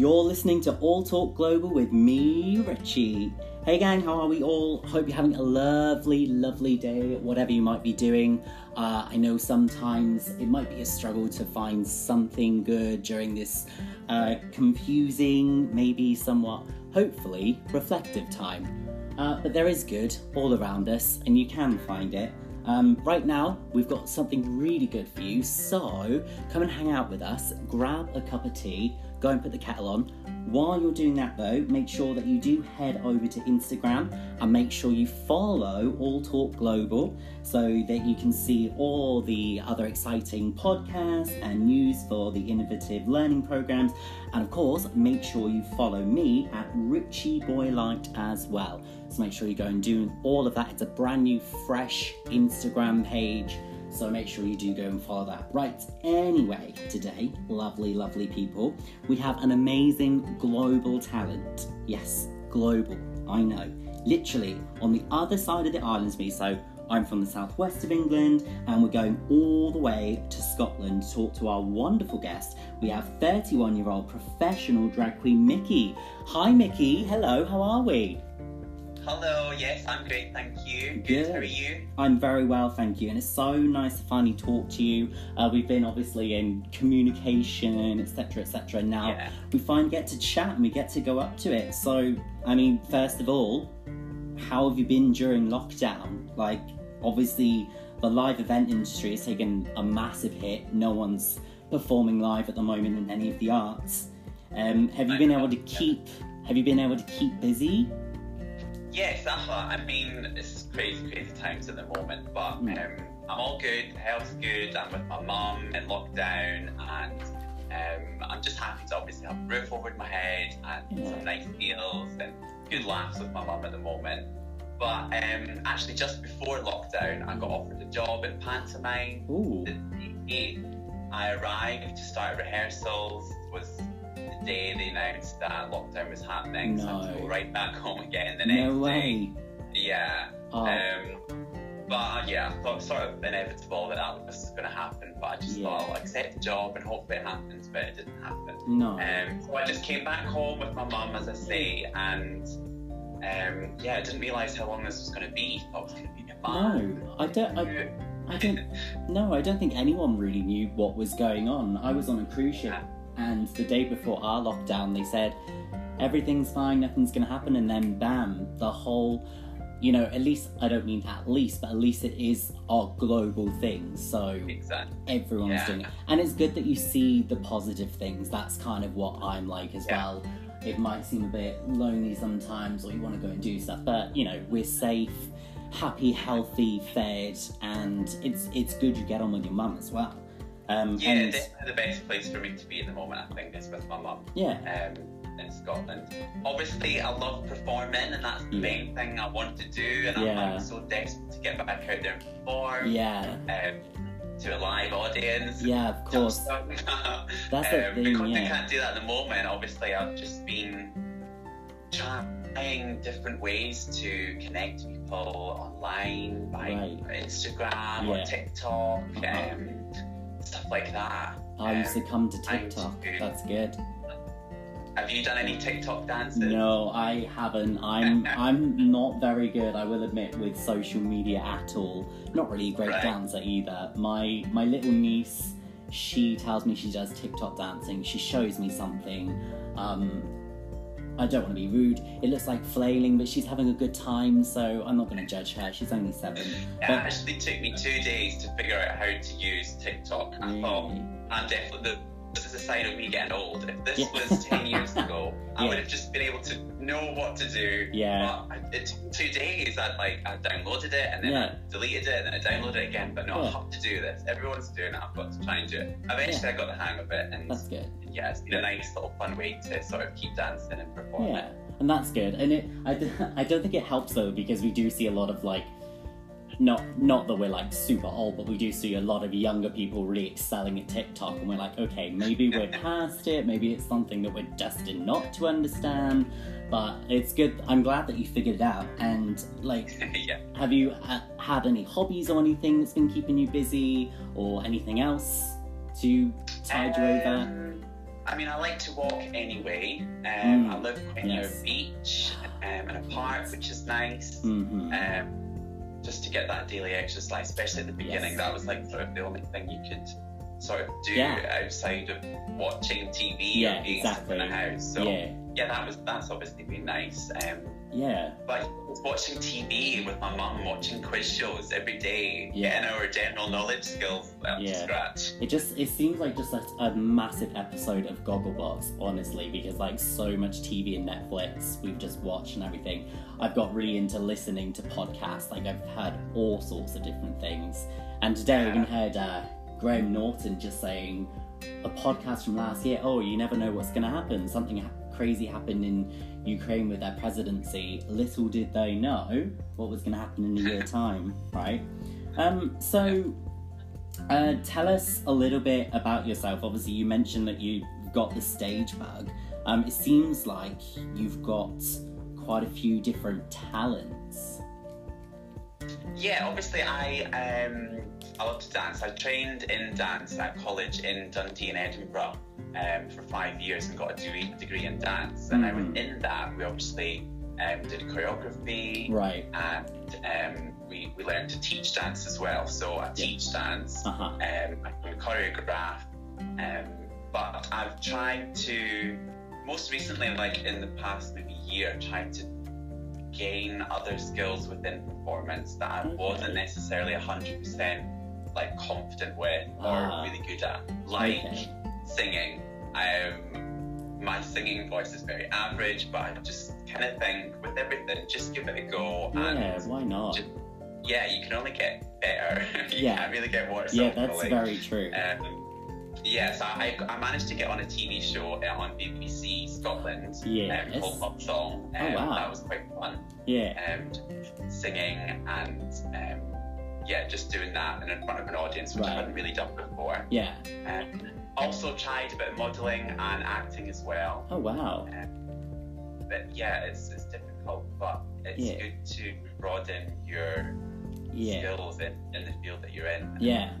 You're listening to All Talk Global with me, Richy. Hey, gang, how are we all? Hope you're having a lovely, lovely day, whatever you might be doing. Uh, I know sometimes it might be a struggle to find something good during this uh, confusing, maybe somewhat, hopefully, reflective time. Uh, but there is good all around us, and you can find it. Um, right now, we've got something really good for you, so come and hang out with us, grab a cup of tea, go and put the kettle on. While you're doing that, though, make sure that you do head over to Instagram and make sure you follow All Talk Global so that you can see all the other exciting podcasts and news for the innovative learning programs. And of course, make sure you follow me at Richy Boylight as well. So make sure you go and do all of that. It's a brand new, fresh Instagram page. So make sure you do go and follow that. Right, anyway, today, lovely, lovely people, we have an amazing global talent. Yes, global, I know. Literally on the other side of the island me. So I'm from the southwest of England, and we're going all the way to Scotland to talk to our wonderful guest. We have 31 year old professional drag queen Mickey. Hi, Mickey. Hello, how are we? Hello, yes, I'm great, thank you. Good. Good. How are you? I'm very well, thank you. And it's so nice to finally talk to you. Uh, we've been obviously in communication, etc., etc. Now yeah. we finally get to chat and we get to go up to it. So, I mean, first of all, how have you been during lockdown? Like, obviously, the live event industry has taken a massive hit. No one's performing live at the moment in any of the arts. Um, have you been able to keep? Have you been able to keep busy? Yes, uh-huh. I mean, it's crazy, crazy times at the moment, but um, I'm all good. Health's good. I'm with my mum in lockdown, and um, I'm just happy to obviously have a roof over my head and yeah. some nice meals and good laughs with my mum at the moment. But um, actually, just before lockdown, I got offered a job in pantomime. Ooh. I arrived to start rehearsals. Was day they announced that lockdown was happening. No. So I had to go right back home again the next no way. day. Yeah. Oh. Um, but yeah, I thought sort of inevitable that that was going to happen. But I just yeah. thought I'll accept the job and hope it happens, but it didn't happen. No. Um, so I just came back home with my mum, as I say, and um, yeah, I didn't realise how long this was going to be. I was going to be a month. No, I don't. I, I don't. no, I don't think anyone really knew what was going on. I was on a cruise ship. Yeah and the day before our lockdown, they said everything's fine, nothing's going to happen, and then bam, the whole you know, at least I don't mean at least, but at least it is a global thing. So exactly. everyone's yeah. doing it. And it's good that you see the positive things. That's kind of what I'm like as yeah. well. It might seem a bit lonely sometimes or you want to go and do stuff, but you know, we're safe, happy, healthy, fed, and it's it's good you get on with your mum as well. Um, yeah, and... the best place for me to be at the moment, I think, is with my mum. Yeah. Um, in Scotland. Obviously, I love performing, and that's the yeah. main thing I want to do. And yeah. I'm, so desperate to get back out there and perform. Yeah. Um, to a live audience. Yeah, of course. that's the um, thing. Because yeah. I can't do that at the moment. Obviously, I've just been trying different ways to connect people online by right. Instagram yeah. or TikTok. Uh-huh. Um, stuff like that. I used to come to TikTok. That's good. Have you done any TikTok dances? No, I haven't. I'm I'm not very good, I will admit, with social media at all. Not really a great right. dancer either. My my little niece, she tells me she does TikTok dancing. She shows me something. Um, I don't want to be rude. It looks like flailing, but she's having a good time, so I'm not going to judge her. She's only seven. It but... actually took me two days to figure out how to use TikTok. I thought I'm definitely this is a sign of me getting old. If this yeah. was 10 years ago, I yeah. would have just been able to know what to do. Yeah. But it took two days. I like I downloaded it and then yeah. I deleted it and then I downloaded it again. But no, I have to do this. Everyone's doing it. I've got to try and do it. Eventually, I got the hang of it, and that's good. Yeah, it's been a nice little fun way to sort of keep dancing and performing. Yeah, and that's good. And it, I, I don't think it helps though because we do see a lot of like not not that we're like super old, but we do see a lot of younger people really excelling at TikTok, and we're like, okay, maybe we're past it. Maybe it's something that we're destined not to understand. But it's good. I'm glad that you figured it out. And like, yeah. have you uh, had any hobbies or anything that's been keeping you busy, or anything else to tide you over? Um, I mean, I like to walk anyway. Um, Mm, I live quite yes. near a beach um, and a park, which is nice. hmm Um, just to get that daily exercise, especially at the beginning, Yes. that was like sort of the only thing you could sort of do Yeah. outside of watching TV Yeah, or being stuck in exactly. the house. So yeah, yeah, that was that's obviously been nice. Um, yeah, but watching TV with my mum, watching quiz shows every day, Yeah. getting our general knowledge skills up to scratch. It just it seems like just a, a massive episode of Gogglebox, honestly, because like so much TV and Netflix we've just watched and everything. I've got really into listening to podcasts. Like I've heard all sorts of different things, and today I even heard uh, Graham Norton just saying a podcast from last year. Oh, you never know what's going to happen. Something ha- crazy happened in Ukraine with their presidency. Little did they know what was going to happen in a year time, right? Um, so. Uh, tell us a little bit about yourself. Obviously, you mentioned that you've got the stage bug. Um, it seems like you've got quite a few different talents. Yeah, obviously I um I love to dance. I trained in dance at college in Dundee and Edinburgh um, for five years and got a degree, degree in dance. And I Mhm. within that we obviously um, did choreography Right. and um, we, we learned to teach dance as well. So I teach dance, Uh huh. um, I choreograph, um, but I've tried to most recently, like in the past maybe year, tried to gain other skills within performance that I Okay. wasn't necessarily hundred percent like confident with or Ah. really good at, like Okay. Singing. Um, my singing voice is very average, but I just kind of think with everything, just give it a go. Yeah. And Why not? just- yeah, you can only get better. you Yeah. can't really get worse. Yeah, that's very true. Um, yes, I, I managed to get on a TV show uh, on BBC Scotland Yes. um, called Love Song. Oh, Um, wow. That was quite fun. Yeah. Um, singing and um, yeah, just doing that and in front of an audience, which Right. I hadn't really done before. Yeah. Um, also tried a bit of modelling and acting as well. Oh wow. But yeah, it's, it's difficult, but it's Yeah. good to broaden your Yeah. skills in, in the field that you're in. Yeah.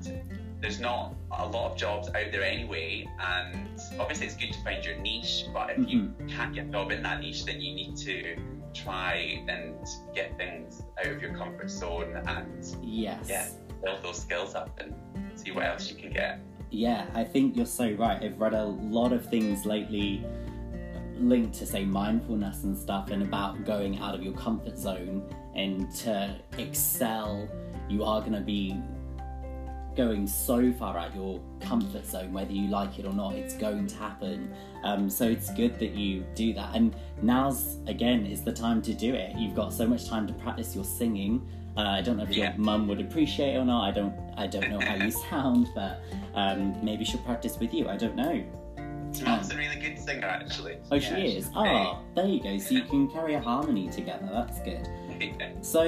There's not a lot of jobs out there anyway, and obviously it's good to find your niche, but if you Mm-hmm. can't get a job in that niche, then you need to try and get things out of your comfort zone and Yes. Yeah. build those skills up and see what else you can get. Yeah, I think you're so right. I've read a lot of things lately linked to say mindfulness and stuff and about going out of your comfort zone and to excel you are going to be going so far out of your comfort zone whether you like it or not it's going to happen. Um, so it's good that you do that. And now's again is the time to do it. You've got so much time to practice your singing uh, I don't know if Yeah. your mum would appreciate it or not. I don't. I don't know how you sound, but um, maybe she'll practice with you. I don't know. Mum's a really good singer, actually. Oh, Yeah, she is. great. Oh, there you go. So you can carry a harmony together. That's good. So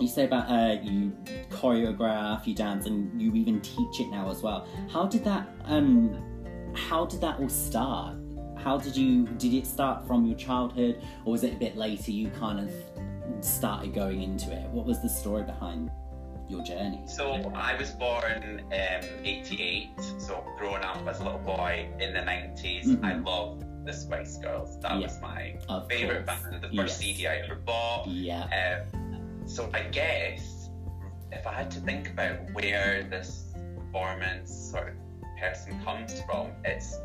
you say about uh, you choreograph, you dance, and you even teach it now as well. How did that? Um, how did that all start? How did you? Did it start from your childhood, or was it a bit later? You kind of started going into it. What was the story behind your journey? So I was born um, 88, so growing up as a little boy in the 90s, Mhm. I loved the Spice Girls. That Yeah. was my Of course. band, the first Yes. CD I ever bought. Yeah. Um, so I guess if I had to think about where this performance sort of person comes from, it's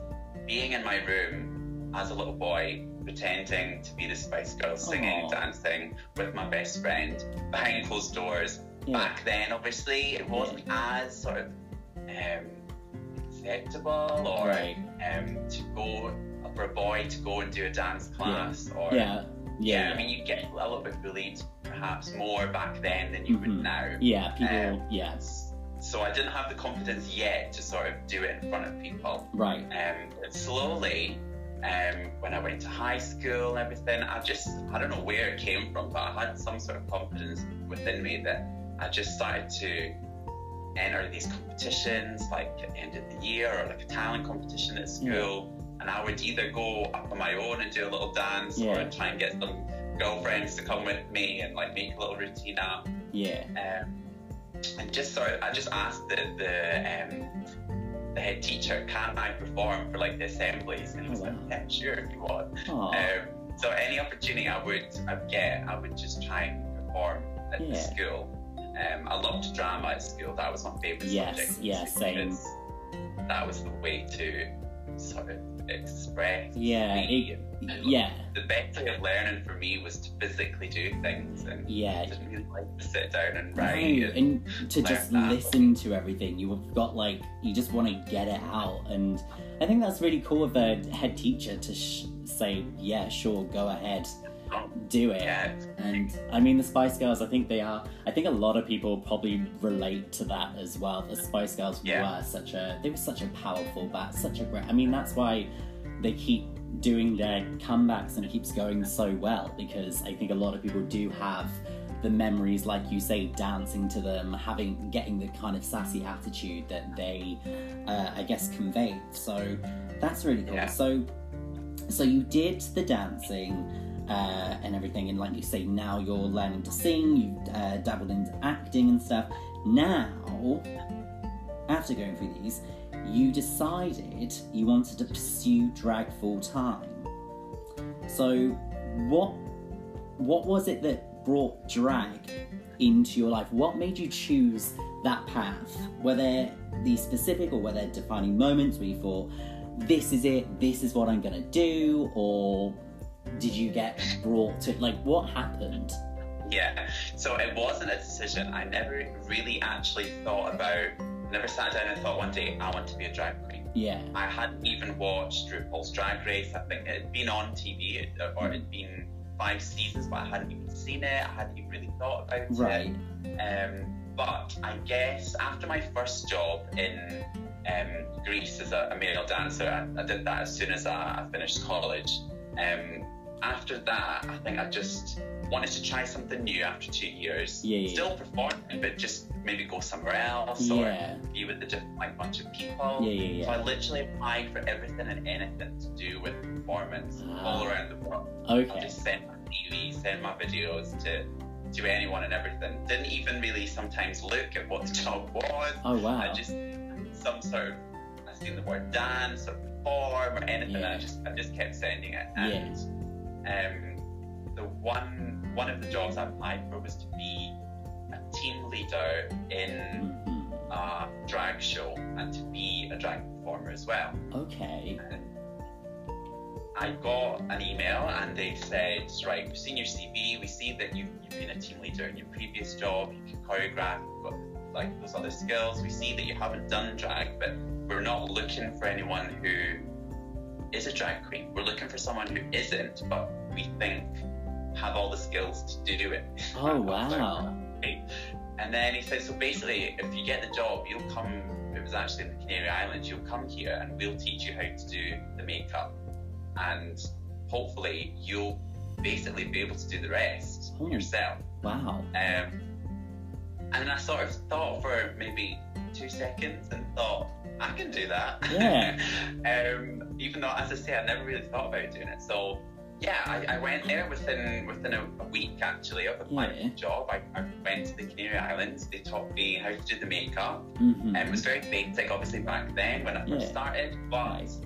being in my room as a little boy, pretending to be the Spice Girls, singing, Aw. dancing with my best friend behind closed doors. Yeah. Back then, obviously, it wasn't as sort of um, acceptable or Right. um, to go for a boy to go and do a dance class or Yeah. yeah, Yeah. I mean, you get a little bit bullied, perhaps more back then than you Mhm. would now. Yeah. People. Um, yes. So I didn't have the confidence yet to sort of do it in front of people. Right. Um, but slowly, um, when I went to high school and everything, I just, I don't know where it came from, but I had some sort of confidence within me that I just started to enter these competitions, like at the end of the year, or like a talent competition at school. And I would either go up on my own and do a little dance, Yeah. or try and get some girlfriends to come with me and like make a little routine up. Yeah. Um, and just sort of, I just asked the the, um, the head teacher, can I perform for like the assemblies? And he was like, yeah, sure, if you want. Um, so any opportunity I would I would get, I would just try and perform at the school. Um, I loved drama at school. That was my favourite Yes, subject. yeah, same. That was the way to sort of express yeah, it, yeah, The best way of learning for me was to physically do things, and yeah. I didn't really like to sit down and No, write. and, and to just that. listen to everything, you've got like you just want to get it out, and I think that's really cool of a head teacher to sh- say, "Yeah, sure, go ahead, do it." yeah, And I mean, the Spice Girls, I think they are. I think a lot of people probably relate to that as well. The Spice Girls Yeah. were such a, they were such a powerful bat, such a great. I mean, that's why they keep doing their comebacks and it keeps going so well because I think a lot of people do have the memories, like you say, dancing to them, having, getting the kind of sassy attitude that they, uh, I guess, conveyed. So that's really cool. Yeah. So, so you did the dancing uh, and everything, and like you say, now you're learning to sing. You've uh, dabbled into acting and stuff. Now, after going through these, you decided you wanted to pursue drag full time. So, what what was it that brought drag into your life? What made you choose that path? Were there these specific or were there defining moments where you thought, this is it, this is what I'm gonna do, or did you get brought to like what happened? yeah. So it wasn't a decision. I never really actually thought about. Never sat down and thought one day I want to be a drag queen. Yeah, I hadn't even watched RuPaul's Drag Race. I think it had been on TV it- or it had been five seasons, but I hadn't even seen it. I hadn't even really thought about right. it. Um, but I guess after my first job in um, Greece as a, a male dancer, I, I did that as soon as I, I finished college. Um, after that, I think I just wanted to try something new after two years. Yeah, yeah, Still performing, but just maybe go somewhere else Yeah. or be with a different like bunch of people. Yeah, yeah, So. I literally applied for everything and anything to do with performance Ah. all around the world. Okay. I just sent my TV, sent my videos to to anyone and everything. Didn't even really sometimes look at what the job was. Oh wow. I just some sort of I seen the word dance or perform or anything. And Yeah. I just I just kept sending it. And um, the one one of the jobs I applied for was to be a team leader in Mhm. a drag show and to be a drag performer as well. Okay. And I got an email and they said, right, we've seen your CV, we see that you've, you've been a team leader in your previous job, you can choreograph, you've got like those other skills. We see that you haven't done drag, but we're not looking for anyone who is a drag queen. We're looking for someone who isn't, but we think have all the skills to do it. Oh I was like, wow. And then he said, so basically, if you get the job, you'll come. It was actually in the Canary Islands. You'll come here, and we'll teach you how to do the makeup, and hopefully, you'll basically be able to do the rest Oh. yourself. Wow. Um, and I sort of thought for maybe two seconds and thought, I can do that. Yeah. um, even though, as I say, I never really thought about doing it. So, yeah, I, I went there within within a, a week actually of applying Yeah. for the job. I, I went to the Canary Islands. They taught me how to do the makeup. hmm And it was very basic, obviously, back then when I first Yeah. started. But Nice.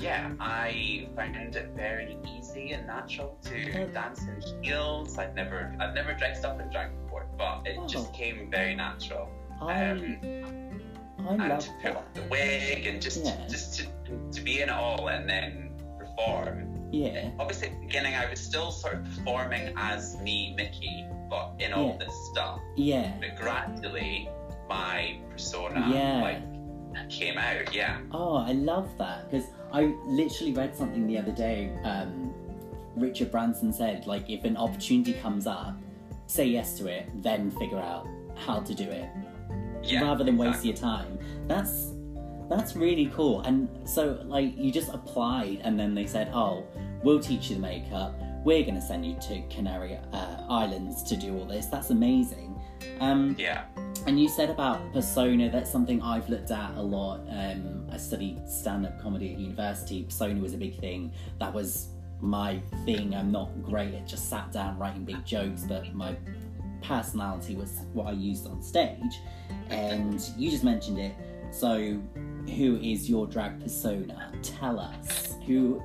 Yeah, I found it very easy and natural to dance in heels. I've never, I'd never dressed up in drag before, but it Oh. just came very natural. I Um, I and love to put on the wig and just, Yeah. just to, to be in it all and then perform. Yeah. Obviously, at the beginning, I was still sort of performing as me, Mickey, but in all Yeah. this stuff. Yeah. But gradually, my persona Yeah. like came out. Yeah. Oh, I love that because I literally read something the other day. Um, Richard Branson said, like, if an opportunity comes up, say yes to it, then figure out how to do it, Yeah. rather than waste exactly. your time. That's that's really cool. And so, like, you just applied, and then they said, "Oh, we'll teach you the makeup. We're going to send you to Canary uh, Islands to do all this." That's amazing. Um, Yeah. And you said about persona, that's something I've looked at a lot. Um, I studied stand up comedy at university. Persona was a big thing. That was my thing. I'm not great at just sat down writing big jokes, but my personality was what I used on stage. And you just mentioned it. So, who is your drag persona? Tell us who.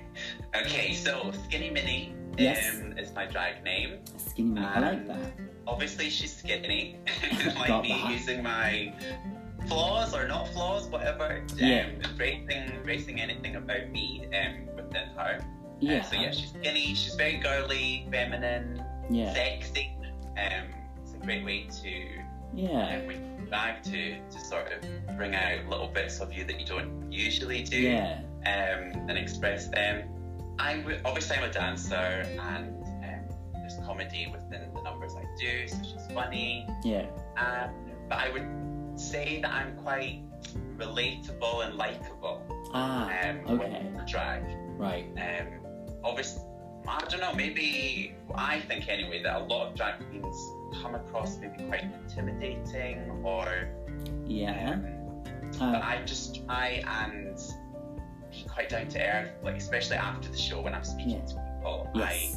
okay, so Skinny Minnie Yes. um, is my drag name. Skinny Minnie. I like Um, that. Obviously, she's skinny, Got like me that. using my flaws or not flaws, whatever. Yeah. Um, embracing, embracing anything about me um, within her. Uh, Yeah. so yeah, she's skinny. She's very girly, feminine, Yeah. sexy. Um, it's a great way to Yeah. um, you drag to to sort of bring out little bits of you that you don't usually do. Yeah. um, and express them. I obviously I'm a dancer and um, there's comedy within the numbers I do, so she's funny. Yeah. Um, but I would say that I'm quite relatable and likable Ah. um, okay. drag. Right. Um, obviously, I don't know. Maybe I think anyway that a lot of drag queens come across maybe quite intimidating or Yeah. um, but Uh, I just try and be quite down to earth, like especially after the show when I'm speaking Yeah. to people. yes.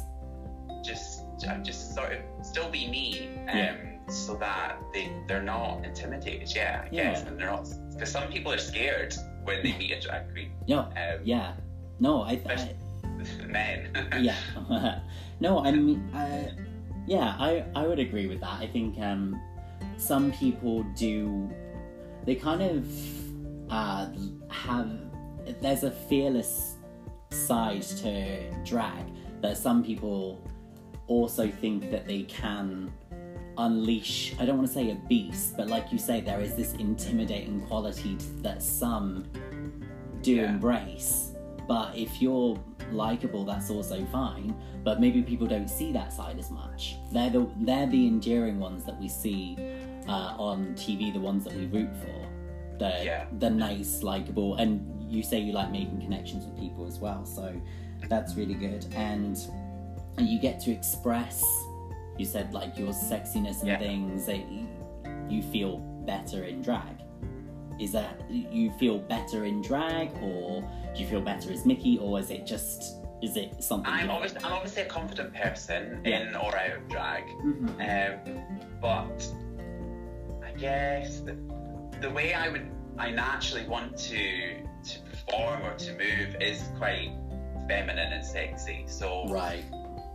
I just just sort of still be me, um, Yeah. so that they they're not intimidated. Yeah, I Yeah. guess, and they're not because some people are scared when they meet a drag queen. No. Um, Yeah. No. I. I men. yeah. no, I mean, uh, yeah, I, I would agree with that. I think um, some people do, they kind of uh, have, there's a fearless side to drag that some people also think that they can unleash, I don't want to say a beast, but like you say, there is this intimidating quality that some do Yeah. embrace. But if you're likable, that's also fine. But maybe people don't see that side as much. They're the they're the endearing ones that we see uh, on TV, the ones that we root for. The Yeah. the nice, likable, and you say you like making connections with people as well. So that's really good. And and you get to express. You said like your sexiness and Yeah. things. That you, feel better in drag. Is that you feel better in drag, or do you feel better as Mickey, or is it just is it something? I'm obviously I'm obviously a confident person Yeah. in or out of drag. Mhm. Um, but I guess the, the way I would, I naturally want to to perform or to move is quite feminine and sexy. So Right.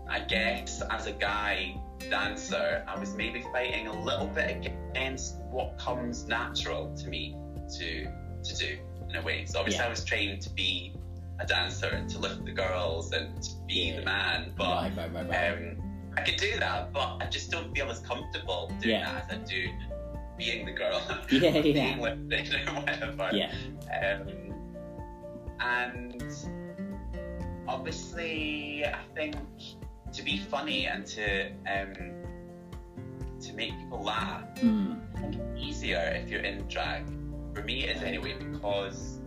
I guess as a guy dancer, I was maybe fighting a little bit against what comes natural to me to to do in a way. So obviously Yeah. I was trained to be a dancer and to lift the girls and to be Yeah. the man, but. right, right, right. Um, I could do that, but I just don't feel as comfortable doing Yeah. that as I do being the girl. Yeah, yeah. being lifted or whatever. yeah. Um, and obviously, I think to be funny and to um, to make people laugh Mm. It's easier if you're in drag. For me, it is anyway because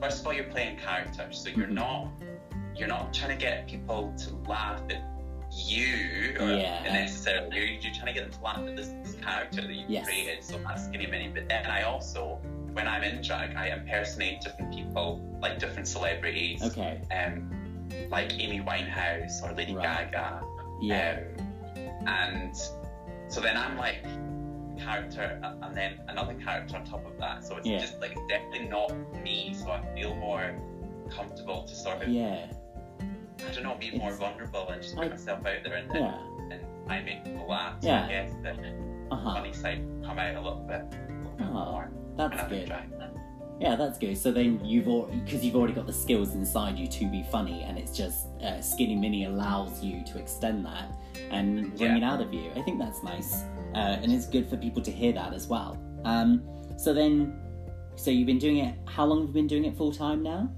first of all you're playing characters, so you're Mhm. not you're not trying to get people to laugh at you or Yeah. necessarily. You're, you're trying to get them to laugh at this, this character that you've Yes. created. So that's Skinny Minnie. But then I also, when I'm in drag, I impersonate different people, like different celebrities, Okay. um, like Amy Winehouse or Lady Right. Gaga. Yeah. Um, and so then I'm like character and then another character on top of that. So it's Yeah. just like it's definitely not me. So I feel more comfortable to sort of yeah. I don't know, be more vulnerable and just put I- myself out there and, Yeah. and I make people laugh. So Yeah. I guess the Uh huh. funny side come out a little bit, a little bit Oh, more. That's when I'm in good. drag. Yeah, that's good. So then you've because you've already got the skills inside you to be funny, and it's just uh, Skinny Minnie allows you to extend that and bring Yeah. it out of you. I think that's nice, uh, and it's good for people to hear that as well. Um, so then, so you've been doing it. How long have you been doing it full time now?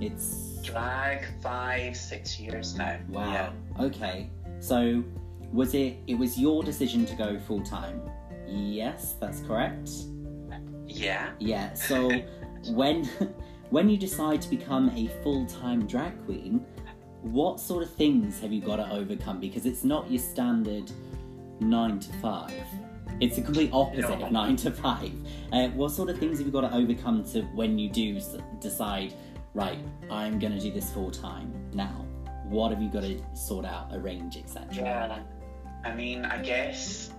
It's Drag five, six years now. wow. Okay, so was it? It was your decision to go full time. Yes, that's correct. Yeah. Yeah. So when when you decide to become a full time drag queen, what sort of things have you got to overcome? Because it's not your standard nine to five. It's a complete opposite No. of nine to five. Uh, what sort of things have you got to overcome to when you do decide, right, I'm going to do this full time now? What have you got to sort out, arrange, etc.? Yeah. I mean, I guess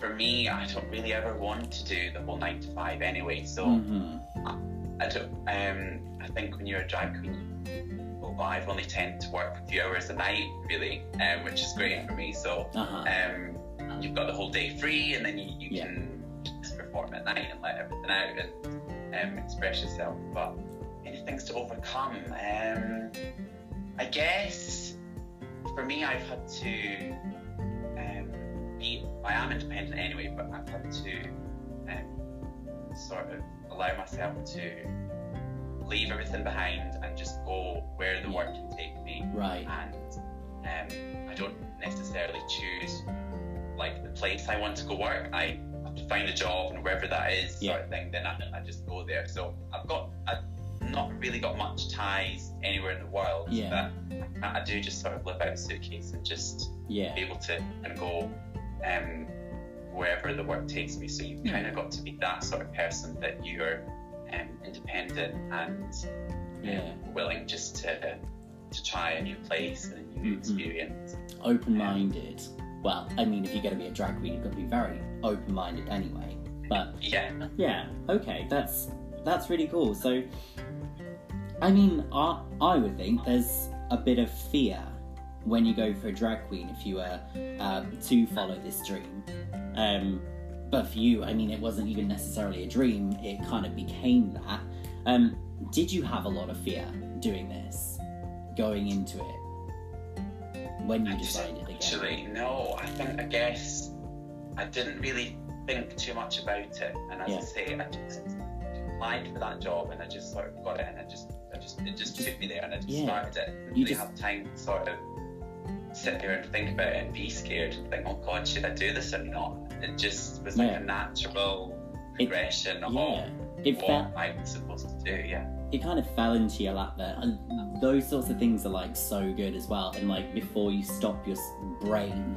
for me, I don't really ever want to do the whole nine to five anyway. So hmm I don't. Um, I think when you're a drag queen, well, I've only tend to work a few hours a night, really, um, which is great for me. So Uh-huh. um, you've got the whole day free, and then you, you Yeah. can just perform at night and let everything out and um, express yourself. But any things to overcome? Um, I guess for me, I've had to um, be. I am independent anyway, but I've had to um, sort of allow myself to leave everything behind and just go where the work can take me Right. and um, I don't necessarily choose like the place I want to go work. I have to find a job and wherever that is, sort of thing. Then I, I just go there. So I've got I've not really got much ties anywhere in the world. Yeah. But I, I do just sort of live out a suitcase and just Yeah. be able to and go um, wherever the work takes me. So you've kind of got to be that sort of person that you're um, independent and Yeah. willing just to to try a new place and a new Mhm. experience. Open-minded. Well, I mean, if you're going to be a drag queen, you've got to be very open-minded anyway. But Yeah, Yeah. Okay. That's that's really cool. So, I mean, I I would think there's a bit of fear when you go for a drag queen if you were um, to follow this dream. Um, but for you, I mean, it wasn't even necessarily a dream. It kind of became that. Um, did you have a lot of fear doing this, going into it, when you decided again? Actually, no. I think I guess I didn't really think too much about it, and as Yeah. I say, I just applied for that job, and I just sort of got it, and I just, I just, it just took me there, and I just Yeah. started it. Didn't You really just- have time to sort of sit there and think about it and be scared and think, oh God, should I do this or not? It just was like Yeah. a natural It- progression of Yeah. It what felt I was supposed to do. Yeah. it kind of fell into your lap there and those sorts of things are like so good as well and like before you stop your brain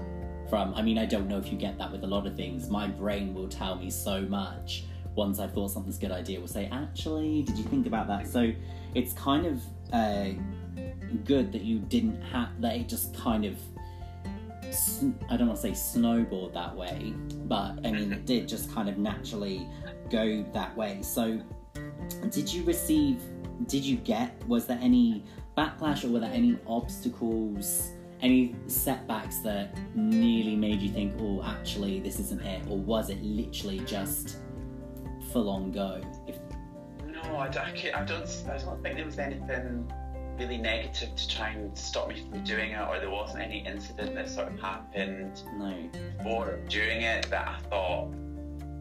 from i mean i don't know if you get that with a lot of things my brain will tell me so much once i've thought something's a good idea will say actually did you think about that so it's kind of uh, good that you didn't have that it just kind of I don't want to say snowballed that way but i mean it did just kind of naturally go that way so did you receive did you get was there any backlash or were there any obstacles any setbacks that nearly made you think oh actually this isn't it or was it literally just full on go if No, I don't, I don't. I don't think there was anything really negative to try and stop me from doing it, or there wasn't any incident that sort of happened no before doing it that I thought,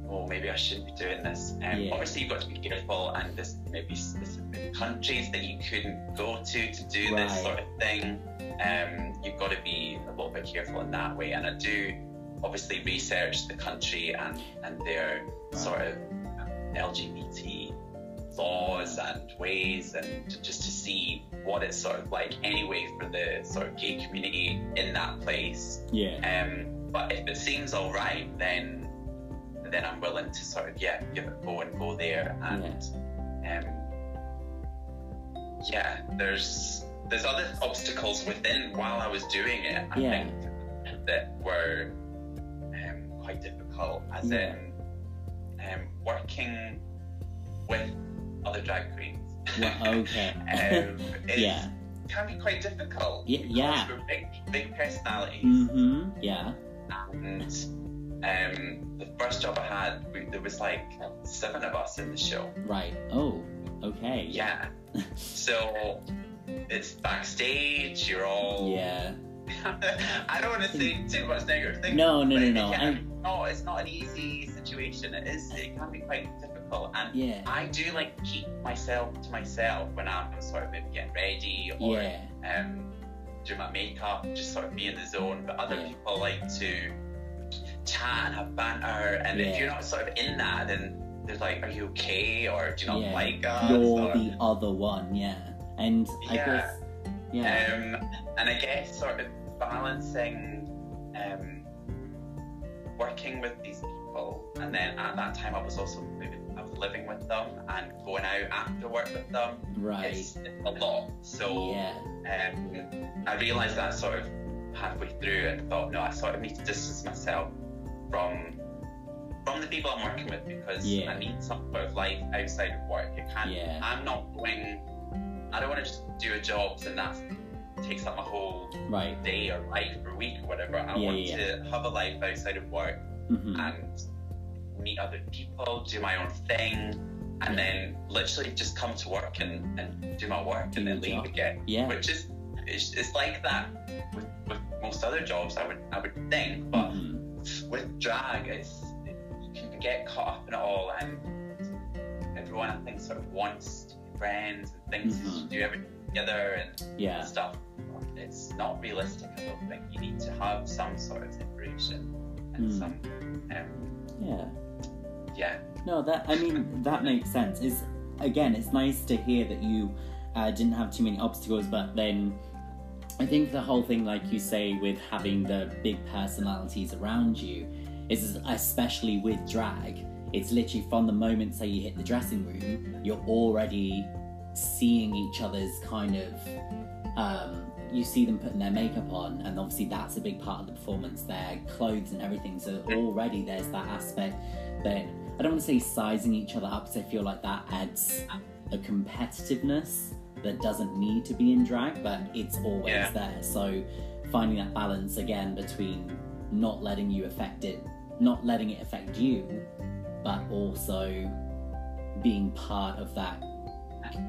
oh, maybe I shouldn't be doing this. Um, Yeah. Obviously, you've got to be careful, and there's maybe specific countries that you couldn't go to to do Right. this sort of thing. Um, you've got to be a little bit careful in that way, and I do obviously research the country and and their sort of LGBT laws and ways, and to, just to see what it's sort of like anyway for the sort of gay community in that place. yeah Um, but if it seems all right, then then I'm willing to sort of yeah give it a go and go there. And um, yeah, there's there's other obstacles within while I was doing it. I Yeah. think that were um, quite difficult, as Yeah. in um, working with other drag queens. well, okay um, yeah can be quite difficult. Yeah, yeah. We're big, big personalities. mm-hmm yeah And um, the first job I had, we, there was like seven of us in the show. right oh okay Yeah. so it's backstage. You're all. yeah I don't want to say too much negative things. No, no, no, it no, no, it's not an easy situation. It is. It can be quite difficult, and yeah I do like keep myself to myself when I'm sort of maybe getting ready or yeah um, do my makeup, just sort of be in the zone. But other Yeah. people like to chat and have banter, and if you're not sort of in that, then they're like, "Are you okay?" or "Do you not like us?" you're or, the other one yeah and i guess yeah um, and I guess sort of balancing um, working with these people, and then at that time I was also moving, I was living with them and going out after work with them. right It's, it's a lot. So yeah um, I realised that sort of halfway through and thought, no, I sort of need to distance myself from from the people I'm working with because Yeah. I need some sort of life outside of work. It can't. Yeah. I'm not going. I don't want to just do a job and that takes up my whole Right. day or life or week or whatever. I Yeah, want yeah. to have a life outside of work hmm and meet other people, do my own thing, and then literally just come to work and, and do my work Do and then leave job. again. Yeah. Which is it's, it's like that with, with most other jobs I would I would think, but Mhm. with drag it's you can get caught up in it all and everyone I think sort of wants to be friends and thinks you Mhm. should do everything together and Yeah. stuff. It's not realistic, I don't think. You need to have some sort of separation and Mm. some, um, Yeah. yeah, No, that I mean that makes sense. Is again, it's nice to hear that you uh, didn't have too many obstacles, but then I think the whole thing, like you say, with having the big personalities around you, is especially with drag. It's literally from the moment, say, you hit the dressing room, you're already seeing each other's kind of. Um, you see them putting their makeup on, and obviously that's a big part of the performance. Their clothes and everything. So already there's that aspect that I don't want to say sizing each other up, because I feel like that adds a competitiveness that doesn't need to be in drag, but it's always Yeah. there. So finding that balance again between not letting you affect it, not letting it affect you, but also being part of that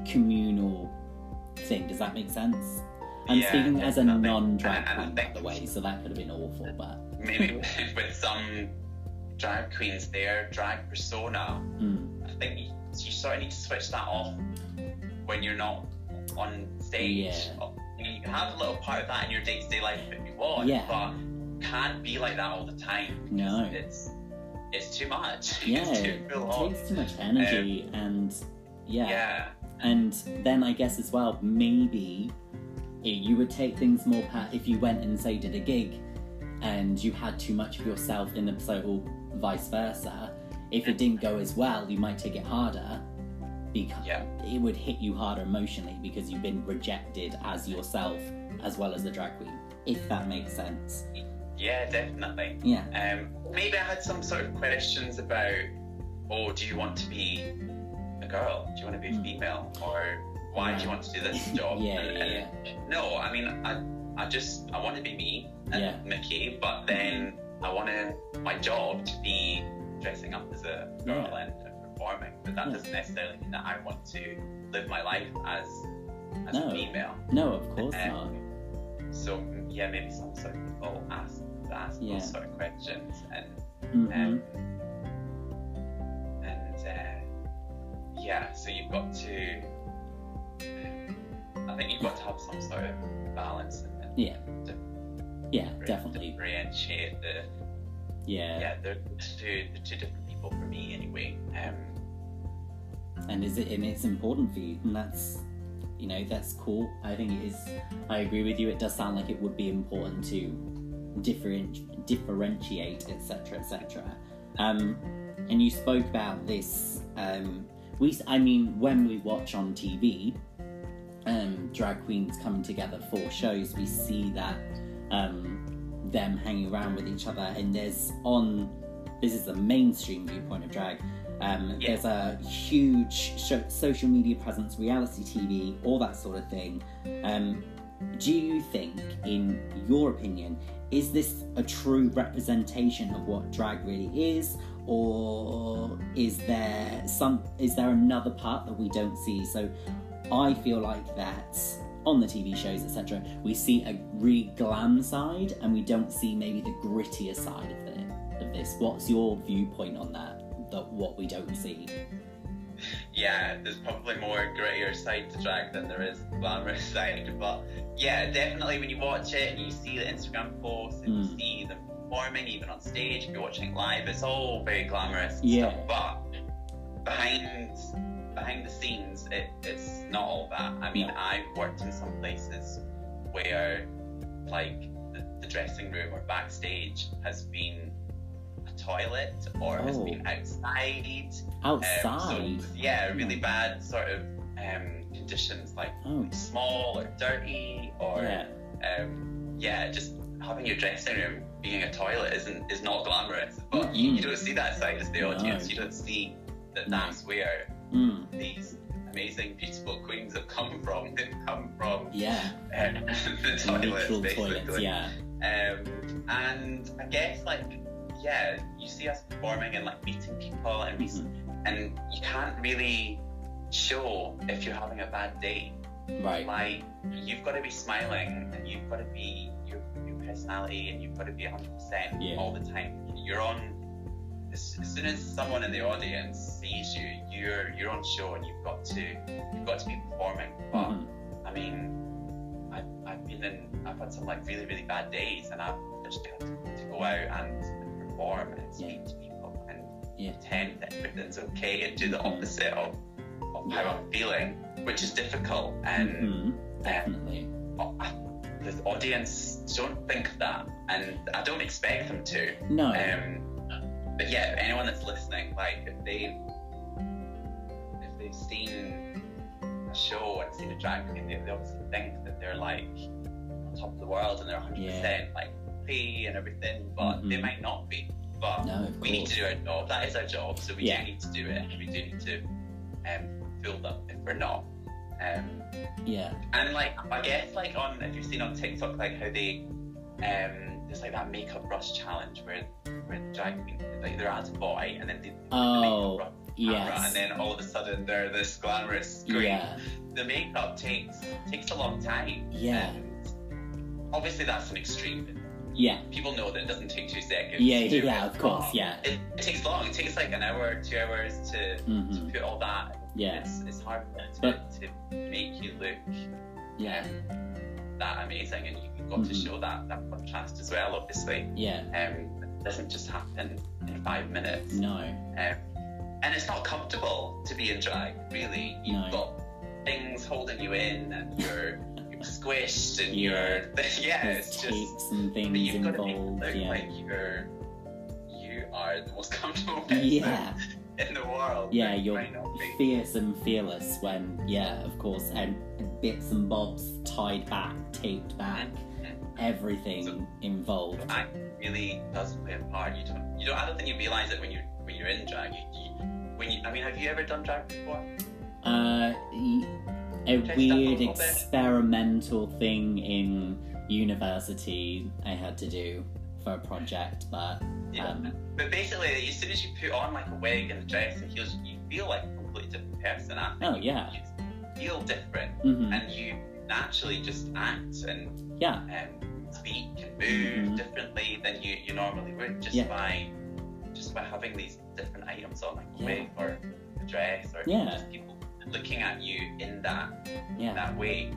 communal thing. Does that make sense? I'm Yeah, speaking as a non-drag And- and I queen, by the way, so that could have been awful, but maybe with, some drag queens, their drag persona, mm, I think you, you sort of need to switch that off when you're not on stage. Yeah. You can have a little part of that in your day to day life if you want, Yeah. but can't be like that all the time. No. It's it's too much. yeah, it's it too on. takes too much energy, and Yeah. Yeah. And then I guess as well, maybe you would take things more pat if you went and say did a gig and you had too much of yourself in the episode or vice versa. If it didn't go as well, you might take it harder because Yeah. it would hit you harder emotionally because you've been rejected as yourself as well as the drag queen. If that makes sense. Yeah, definitely. Yeah. Um, maybe I had some sort of questions about, oh, do you want to be girl? Do you want to be a Hmm. female? Or why do you want to do this job? Yeah, And- yeah, No, I mean, I, I just, I want to be me and Yeah. Mickey, but then I want my job to be dressing up as a girl Yeah. and, and performing. But that doesn't necessarily mean that I want to live my life as, as No. a female. No, of course Um, not. So yeah, maybe some sort of people ask ask those sort of questions and hmm um, and uh, yeah, so you've got to. I think you've got to have some sort of balance and, Yeah. Yeah, definitely. differentiate the Yeah. yeah they're two the two different people for me anyway. Um, and is it and it's important for you and that's you know that's cool i think it is i agree with you it does sound like it would be important to different differentiate etc etc um and you spoke about this um we i mean when we watch on tv um drag queens coming together for shows we see that um them hanging around with each other and there's on this is the mainstream viewpoint of drag um, Yeah. There's a huge social media presence, reality TV, all that sort of thing. Um, do you think, in your opinion, is this a true representation of what drag really is, or is there some? Is there another part that we don't see? So, I feel like that on the TV shows, etc., we see a really glam side, and we don't see maybe the grittier side of it. Of this, what's your viewpoint on that? That what we don't see. yeah, there's probably more grittier side to drag than there is glamorous side. But yeah, definitely when you watch it and you see the Instagram posts and Mm. you see them performing, even on stage, if you're watching live, it's all very glamorous and Yeah. stuff. But behind behind the scenes, it, it's not all that. I mean. I've worked in some places where like the, the dressing room or backstage has been a toilet or has Oh. been outside Outside. um, so, yeah, really bad sort of um, conditions like oh, small or dirty or yeah. um, yeah, just having your dressing room being a toilet isn't is not glamorous, but Mm-mm. you, you don't see that side as the No. audience. You don't see that No. that's where Mm, these amazing, beautiful queens have come from. They've come from yeah. uh, the toilets, basically. toilets, yeah. Um, and I guess like yeah, you see us performing and like meeting people, and Mhm. and you can't really show if you're having a bad day. Right. Like you've got to be smiling, and you've got to be your, your personality, and you've got to be 100 percent Yeah. all the time. You're on. As, as soon as someone in the audience sees you, you're you're on show, and you've got to you've got to be performing. But Mhm. I mean, I've, I've been in, I've had some like really, really bad days, and I've just had to, to go out and, and perform and speak to people and Yeah. pretend that everything's okay and do the Mhm. opposite of, of how I'm feeling, which is difficult. And Mhm. Definitely. I, the audience don't think that, and I don't expect them to. No. Um, but yeah, anyone that's listening, like if they if they've seen a show and seen a drag queen, they, they obviously think that they're like on top of the world and they're 100 percent like free and everything, but they Mhm. might not be. But no, we need to do our job. That is our job, so we Yeah. do need to do it. We do need to um, fool them if we're not. Um, Yeah. and like I guess like on if you've seen on TikTok like how they um there's like that makeup brush challenge where where the drag queen like they're as a boy and then they the Oh, camera, Yes. and then all of a sudden they're this glamorous queen. Yeah. The makeup takes takes a long time. Yeah. And obviously that's an extreme. Yeah. People know that it doesn't take two seconds. Yeah. Yeah. Of course. Yeah. It, it takes long. It takes like an hour, two hours to, hmm to put all that. Yeah. It's, it's hard to, But- to make you look Yeah. that amazing, and you've got to Mhm. show that that contrast as well. Obviously, Yeah. um, it doesn't just happen in five minutes, No. um, and it's not comfortable to be in drag. Really, you've No. got things holding you in, and you're, you're squished, and Yeah. you're yeah, There's it's just. and But things you've got to make it involved. look Yeah. like you're you are the most comfortable person Yeah. in the world. Yeah, you you're fierce and fearless when, yeah, of course, and bits and bobs tied back, taped back, everything So- involved. Act really does play a part. You don't, you don't. I don't think you realise it when you're when you're in drag. You, you, when you, I mean, have you ever done drag before? Uh, a up a weird bit? experimental thing in university I had to do for a project, but Yeah. um, But basically, as soon as you put on like a wig and a dress and heels, you feel like a completely different person. I think Oh, yeah. You feel different, mhm, and you naturally just act and yeah, um, speak and move Mhm. differently than you, you normally would just Yeah. by just by having these different items on, like a Yeah. wig or a dress, or Yeah. just people looking at you in that yeah, that way.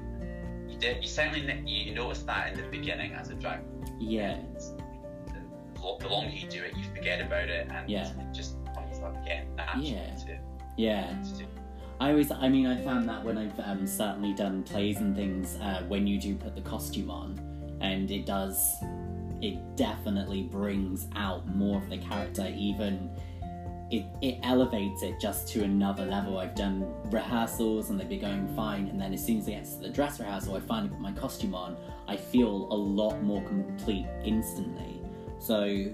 You did. You certainly you notice that in the beginning as a drag. yeah, And lo- the longer you do it, you forget about it, and Yeah. it just comes up again naturally Yeah. to, yeah. to do. I always, I mean, I found that when I've um, certainly done plays and things, uh, when you do put the costume on, and it does, it definitely brings out more of the character. Even it, it elevates it just to another level. I've done rehearsals and they've been going fine, and then as soon as it gets to the dress rehearsal, I finally put my costume on. I feel a lot more complete instantly. So,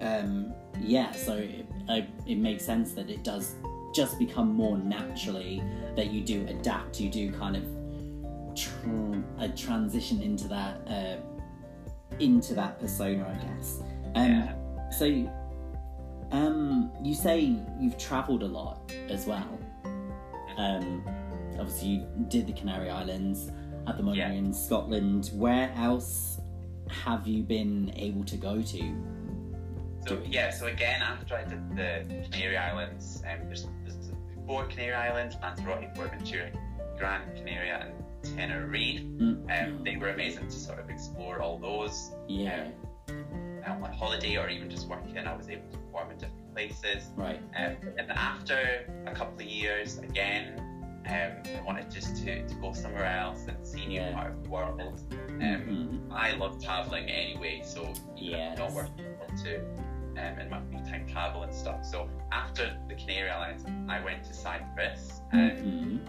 um, yeah, so it, I, it makes sense that it does just become more naturally that you do adapt, you do kind of tr- a transition into that uh, into that persona, I guess. Um, yeah. So, um, you say you've travelled a lot as well. Um, obviously, you did the Canary Islands, at the moment Yeah. in Scotland. Where else have you been able to go to? So yeah, so again, after I did the Canary Islands, um, there's, there's four Canary Islands: Lanzarote, Fuerteventura, Gran Canaria, and Tenerife. Mm, Um, they were amazing to sort of explore all those. yeah, Um, on my holiday or even just working, I was able to perform in different places. right. Um, and after a couple of years, again, um, I wanted just to, to go somewhere else and see a new Yeah. part of the world. Um, Mhm. I love traveling anyway, so Yes. not working to um, in my free time travel and stuff. So after the Canary Islands, I went to Cyprus um, Mhm.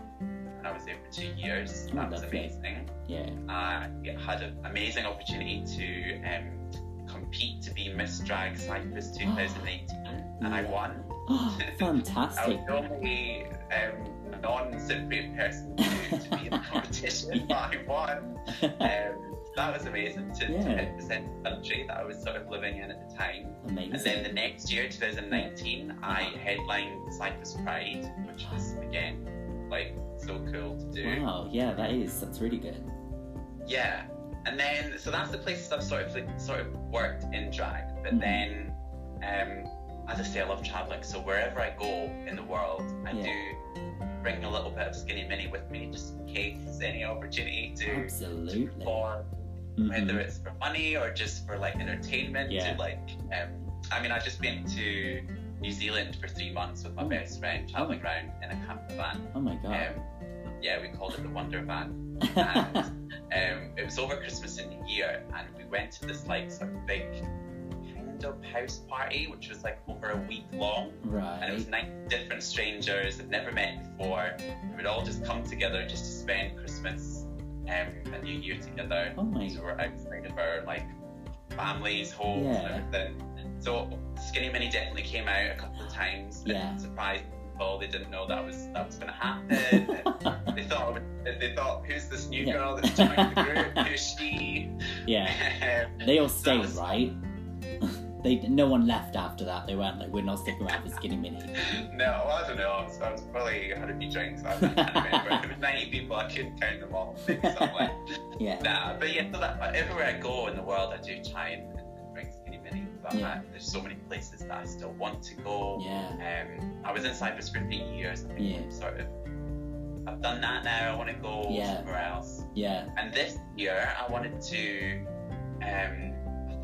and I was there for two years. Oh, that was amazing. Yeah. I had an amazing opportunity to um, compete to be Miss Drag Cyprus 2018, and I won. Oh, I fantastic. was the only um, non-Cypriot person to, to be in the competition, but I won. Um, that was amazing to, Yeah. to represent the country that I was sort of living in at the time. And then the next year, 2019, I headlined Cyprus Pride, which was again like so cool to do. Wow. Yeah, that is. That's really good. Yeah, and then so that's the places I've sort of like, sort of worked in drag. But Mhm. then, um, as I say, I love traveling. So wherever I go in the world, I Yeah. do a little bit of Skinny Minnie with me, just in case there's any opportunity to Absolutely. perform, Mhm. whether it's for money or just for like entertainment. Yeah. To like, um, I mean, I just went to New Zealand for three months with my Oh. best friend, traveling around in a camper van. Oh my god. Um, yeah, we called it the Wonder Van and um, it was over Christmas and New Year, and we went to this like sort of big house party, which was like over a week long, and it was nine different strangers I'd never met before. We would all just come together just to spend Christmas um, and New Year together. Oh my. So we're outside of our like families, homes, Yeah. and everything. So Skinny Minnie definitely came out a couple of times. and Yeah. surprised people. They didn't know that was that was going to happen. And they thought they thought who's this new Yeah. girl that's joined the group? Who's she? Yeah. They all stayed, was- right? They no one left after that. They weren't like we're not sticking around for Skinny Minnie. no, I don't know. I was, I was probably had a few drinks. I was 90 people. I couldn't count them all. Yeah. Nah, but yeah, so that, everywhere I go in the world, I do try and, and bring Skinny Minnie. But Yeah. uh, there's so many places that I still want to go. Yeah. Um, I was in Cyprus for eight years. I think Yeah. I'm sort of. I've done that now. I want to go Yeah. somewhere else. Yeah. And this year, I wanted to. Um, I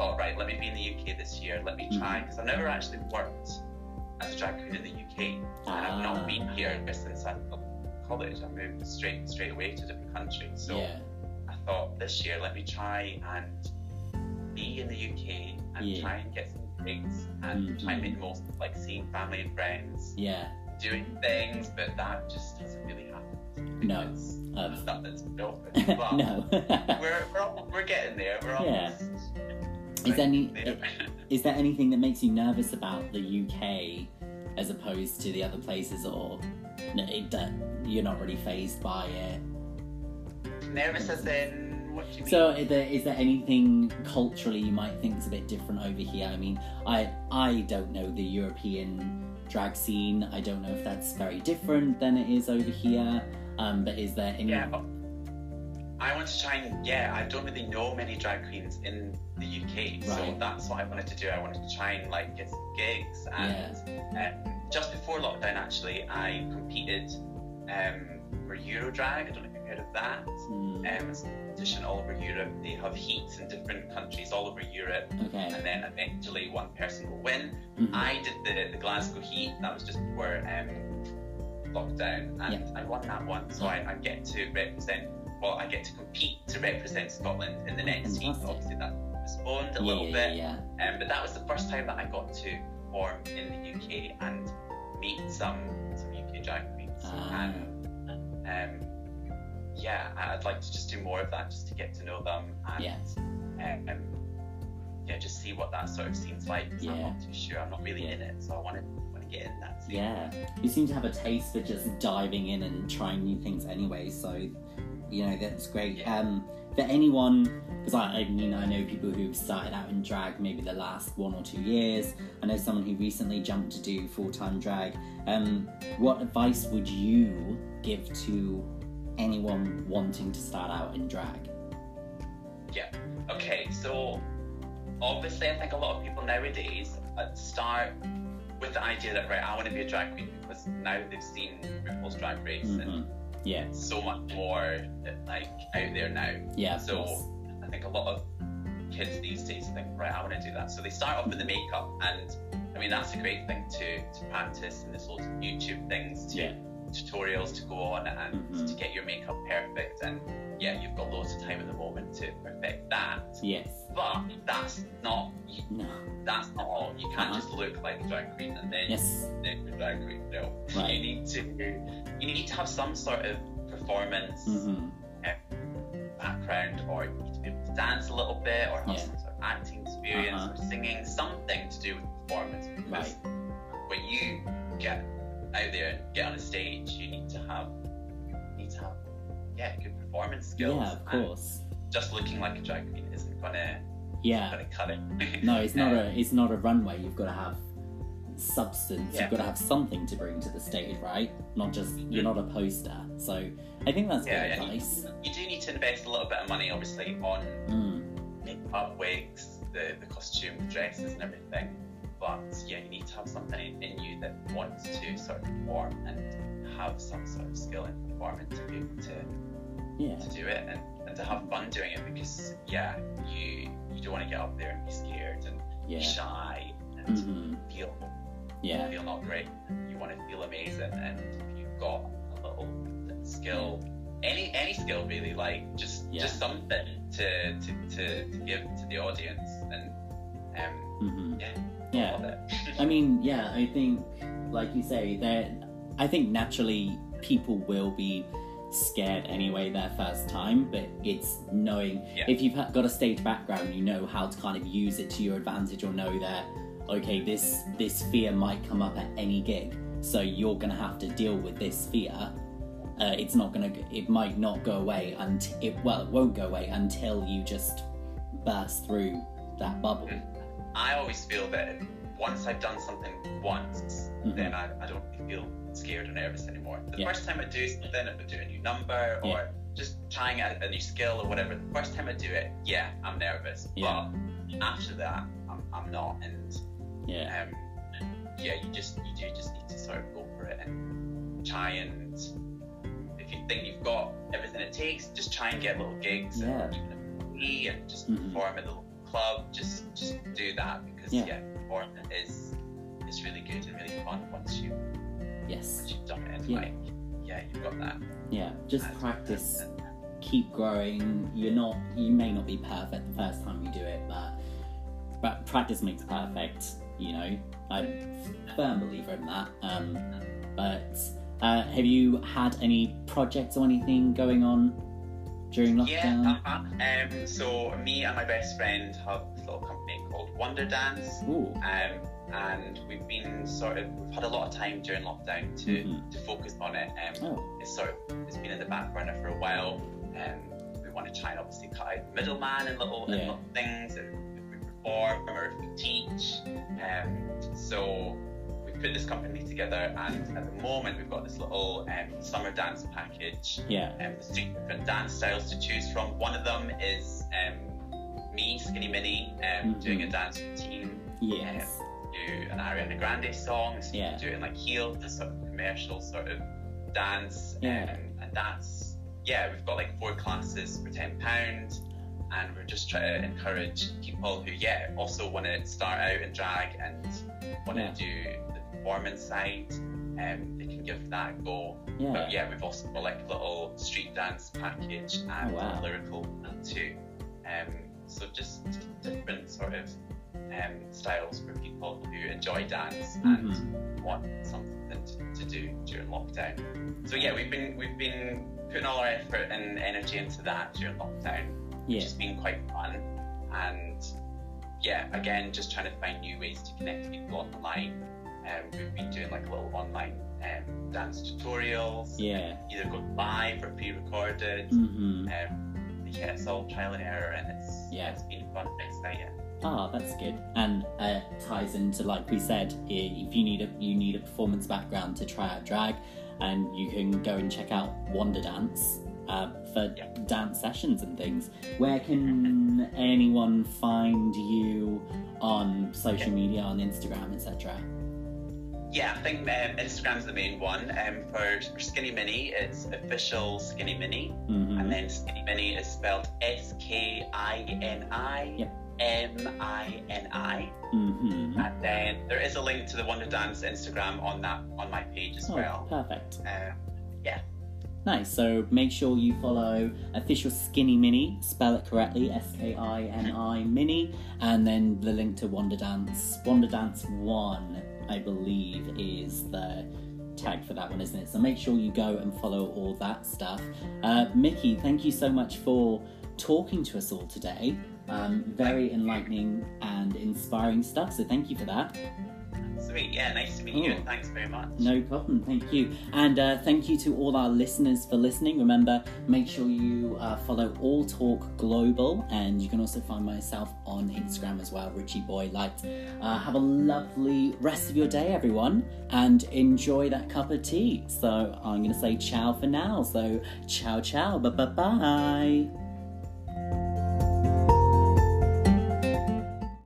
thought, right, let me be in the UK this year. Let me try Mm-hmm. because I've never actually worked as a drag queen in the UK, and I've Ah. not been here since I left college. I moved straight straight away to a different country. So. Yeah. I thought this year let me try and be in the UK and Yeah. try and get some gigs and try and make the most of like seeing family and friends, Yeah. doing things, but that just hasn't really happened. No. Um, Stuff that's been open. But no. we're, we're, al- we're getting there. We're Yeah. Almost. Is any there. is there anything that makes you nervous about the UK as opposed to the other places, or it, don't- you're not really phased by it? Nervous as in what do you mean? So, is there, is there anything culturally you might think is a bit different over here? I mean, I I don't know the European drag scene. I don't know if that's very different than it is over here. Um, but is there any? yeah. I want to try and yeah. I don't really know many drag queens in the UK, so that's what I wanted to do. I wanted to try and like get some gigs and. Um, just before lockdown, actually, I competed um, for Eurodrag. I don't know if you've heard of that. Hmm, Um, it's a competition all over Europe. They have heats in different countries all over Europe, okay. and then eventually one person will win. Mhm. I did the, the Glasgow heat. That was just before um, lockdown, and I won that one. So I, I get to represent. Well, I get to compete to represent Scotland in the next heat. Obviously, that postponed a yeah, little bit. yeah, yeah. Um, but that was the first time that I got to perform in the UK and meet some some UK drag queens. Ah. And um, yeah, I'd like to just do more of that, just to get to know them and Yes. um, yeah, just see what that sort of scene's like. 'cause I'm not too sure. I'm not really in it, so I want to get that scene. Yeah, you seem to have a taste for just diving in and trying new things anyway. So, you know, that's great. Yeah. Um, for anyone, because I, I mean, I know people who've started out in drag maybe the last one or two years. I know someone who recently jumped to do full time drag. Um, what advice would you give to anyone wanting to start out in drag? Yeah. Okay, so obviously, I think a lot of people nowadays uh, start with the idea that right, I want to be a drag queen because now they've seen RuPaul's Drag Race and Mhm. Yeah, so much more like out there now. yeah, So course. I think a lot of kids these days think, right, I want to do that. So they start off with the makeup, and I mean that's a great thing to to practice. And there's loads of YouTube things to Yeah. tutorials to go on and Mhm. to get your makeup perfect. And yeah, you've got loads of time at the moment to perfect that. Yes. But that's not No. that's not all. You can't Uh-huh. just look like a drag queen and then Yes. then you're a drag queen. No, Right. you need to you need to have some sort of performance hmm background, or you need to be able to dance a little bit, or have Yeah. some sort of acting experience, Uh-huh. or singing, something to do with performance. Because when you get out there and get on a stage, you need to have you need to have yeah good performance skills. Yeah, of course. Just looking like a drag queen isn't gonna Yeah. gonna cut it. No, it's not a it's not a runway. You've got to have substance. Yeah. You've got to have something to bring to the stage, right? Not just you're not a poster. So I think that's Yeah, good advice. You do need to invest a little bit of money, obviously, on Mm. makeup, wigs, the, the costume, the dresses, and everything. But yeah, you need to have something in, in you that wants to sort of perform and have some sort of skill in performing to be able to, Yeah. to do it and, and to have fun doing it because yeah, you you don't want to get up there and be scared and Yeah. be shy and hmm feel Yeah. feel not great. You want to feel amazing and if you've got a little skill any any skill really like just Yeah. just something to, to, to, to give to the audience and um hmm yeah Yeah. I mean, yeah, I think, like you say, that I think naturally people will be scared anyway their first time, but it's knowing Yeah. if you've got a stage background, you know how to kind of use it to your advantage, or know that okay, this this fear might come up at any gig, so you're gonna have to deal with this fear. Uh, it's not gonna. It might not go away and it. Well, it won't go away until you just burst through that bubble. I always feel that once I've done something once Mhm. then I, I don't feel scared or nervous anymore. The Yeah. first time I do something, if I do a new number or Yeah. just trying a, a new skill or whatever, the first time I do it, yeah, I'm nervous. Yeah. But after that, I'm, I'm not. And Yeah. um, yeah, you just you do just need to sort of go for it and try and if you think you've got everything it takes, just try and get little gigs Yeah. and even free and just Mhm. perform at the club. Just just do that because Yeah. yeah, performing is is really good and really fun once you Yes. you've done it. Yeah. like yeah, you've got that. Yeah. Just And- practice. and- keep growing. You're not. You may not be perfect the first time you do it, but but practice makes perfect. You know, I'm a firm believer in that. Um, but uh, have you had any projects or anything going on during lockdown? Yeah, uh-huh. um, so me and my best friend have a little company called Wonder Dance. Ooh. um, and we've been sort of we've had a lot of time during lockdown to, Mhm. to focus on it. Um, Oh. It's sort of it's been in the back burner for a while. Um, we want to try and obviously cut out the middleman and little, and Yeah. little things if, we perform or if we teach. Um, so we put this company together, and at the moment we've got this little um, summer dance package Yeah. um, there's three different dance styles to choose from. One of them is um, me, Skinny Minnie, um, Mhm. doing a dance routine Yes. To an Ariana Grande song. So Yeah. you can do it in like heels, this sort of commercial sort of dance. Yeah. Um, and that's, yeah, we've got like four classes for £10. And we're just trying to encourage people who, yeah, also want to start out in drag and want to Yeah. do the performance side. Um, they can give that a go. Yeah. But yeah, we've also got like a little street dance package and Oh, wow. lyrical one too. Um, so just different sort of um, styles for people who enjoy dance Mhm. and want something to, to do during lockdown. So yeah, we've been we've been putting all our effort and energy into that during lockdown, which Yeah. has been quite fun. And yeah, again, just trying to find new ways to connect people online. Um, we've been doing like a little online um, dance tutorials. Yeah. Either go live or pre-recorded. hmm Um, yeah, it's all trial and error, and it's Yeah. it's been fun. It's exciting. Ah, that's good, and uh, ties into like we said, if you need a you need a performance background to try out drag, and you can go and check out Wonder Dance uh, for Yeah. dance sessions and things. Where can anyone find you on social media, on Instagram, etc.? Yeah, I think um, Instagram's the main one. Um, for, for Skinny Mini, it's official Skinny Mini, hmm and then Skinny Mini is spelled S K I N I Yep. M I N I. hmm And then there is a link to the Wonder Dance Instagram on that on my page as Oh, well. perfect. Uh, yeah. Nice. So make sure you follow official Skinny Mini, spell it correctly, S K I N I Mini, and then the link to Wonder Dance. Wonder Dance One, I believe, is the tag for that one, isn't it? So make sure you go and follow all that stuff. Uh, Mickey, thank you so much for talking to us all today. Um, very enlightening and inspiring stuff. So thank you for that. Sweet, yeah, nice to meet you. Oh. Thanks very much. No problem. Thank you. And uh, thank you to all our listeners for listening. Remember, make sure you uh, follow All Talk Global, and you can also find myself on Instagram as well, Richy Boy Light. Uh, have a lovely rest of your day, everyone, and enjoy that cup of tea. So I'm going to say ciao for now. So ciao, ciao, bye bye bye.